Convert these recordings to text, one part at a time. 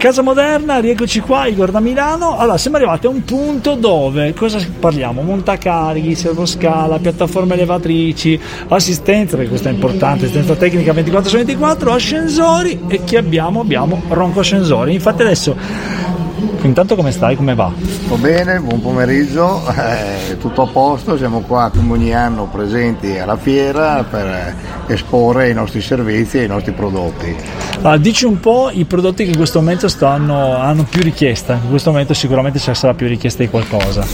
Casa Moderna, rieccoci qua, Igor da Milano. Allora, siamo arrivati a un punto dove cosa parliamo? Montacarichi, servoscala, piattaforme elevatrici, assistenza, perché questo è importante, assistenza tecnica 24 su 24, ascensori e chi abbiamo? Abbiamo Ronco Ascensori. Infatti adesso Intanto come stai? Come va? Sto bene, buon pomeriggio, eh, tutto a posto, siamo qua come ogni anno presenti alla fiera per esporre i nostri servizi e i nostri prodotti. Ah, dici un po' i prodotti che in questo momento stanno, hanno più richiesta, in questo momento sicuramente ci sarà più richiesta di qualcosa.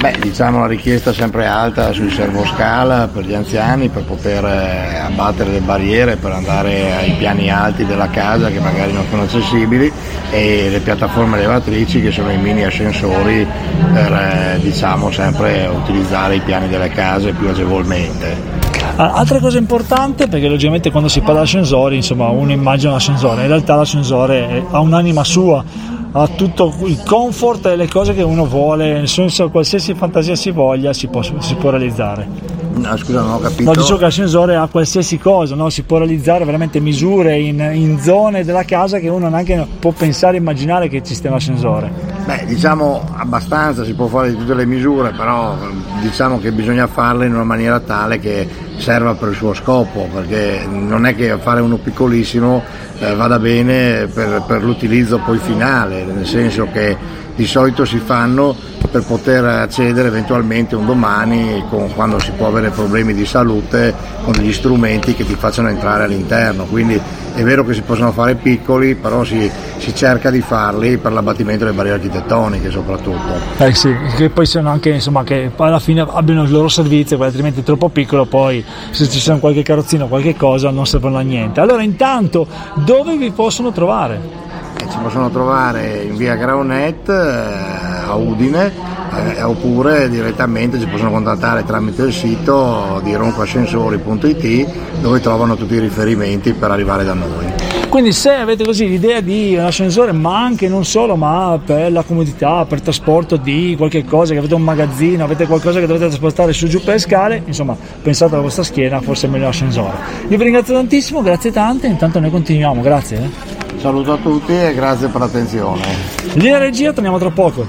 Beh, diciamo la richiesta sempre alta sui servoscala per gli anziani per poter eh, abbattere le barriere per andare ai piani alti della casa che magari non sono accessibili e le piattaforme elevatrici che sono i mini ascensori per eh, diciamo sempre utilizzare i piani delle case più agevolmente. Ah, altra cosa importante, perché logicamente quando si parla di ascensori, insomma, uno immagina l'ascensore, in realtà l'ascensore ha un'anima sua, ha tutto il comfort e le cose che uno vuole, nel senso qualsiasi fantasia si voglia si può, si può realizzare. No, scusa, non ho capito. No, dicevo che l'ascensore ha qualsiasi cosa, no? si può realizzare veramente misure in, in, zone della casa che uno neanche può pensare, immaginare che stia un ascensore. Beh, diciamo abbastanza, si può fare di tutte le misure, però diciamo che bisogna farle in una maniera tale che serva per il suo scopo, perché non è che fare uno piccolissimo eh, vada bene per, per l'utilizzo poi finale, nel senso che di solito si fanno per poter accedere eventualmente un domani con, quando si può avere problemi di salute con degli strumenti che ti facciano entrare all'interno. Quindi è vero che si possono fare piccoli, però si, si cerca di farli per l'abbattimento delle barriere architettoniche soprattutto. Eh sì, che poi siano anche insomma che alla fine abbiano il loro servizio, altrimenti è troppo piccolo, poi se ci sono qualche carrozzino qualche cosa non servono a niente. Allora intanto dove vi possono trovare? ci possono trovare in via Graonet eh, a Udine eh, oppure direttamente ci possono contattare tramite il sito di roncoascensori.it dove trovano tutti i riferimenti per arrivare da noi. Quindi se avete così l'idea di un ascensore, ma anche non solo, ma per la comodità, per il trasporto di qualche cosa, che avete un magazzino, avete qualcosa che dovete trasportare su giù per le scale, insomma pensate alla vostra schiena, forse è meglio l'ascensore. Io vi ringrazio tantissimo, grazie tante, intanto noi continuiamo, grazie. Eh. Saluto a tutti e grazie per l'attenzione. Linea regia, torniamo tra poco.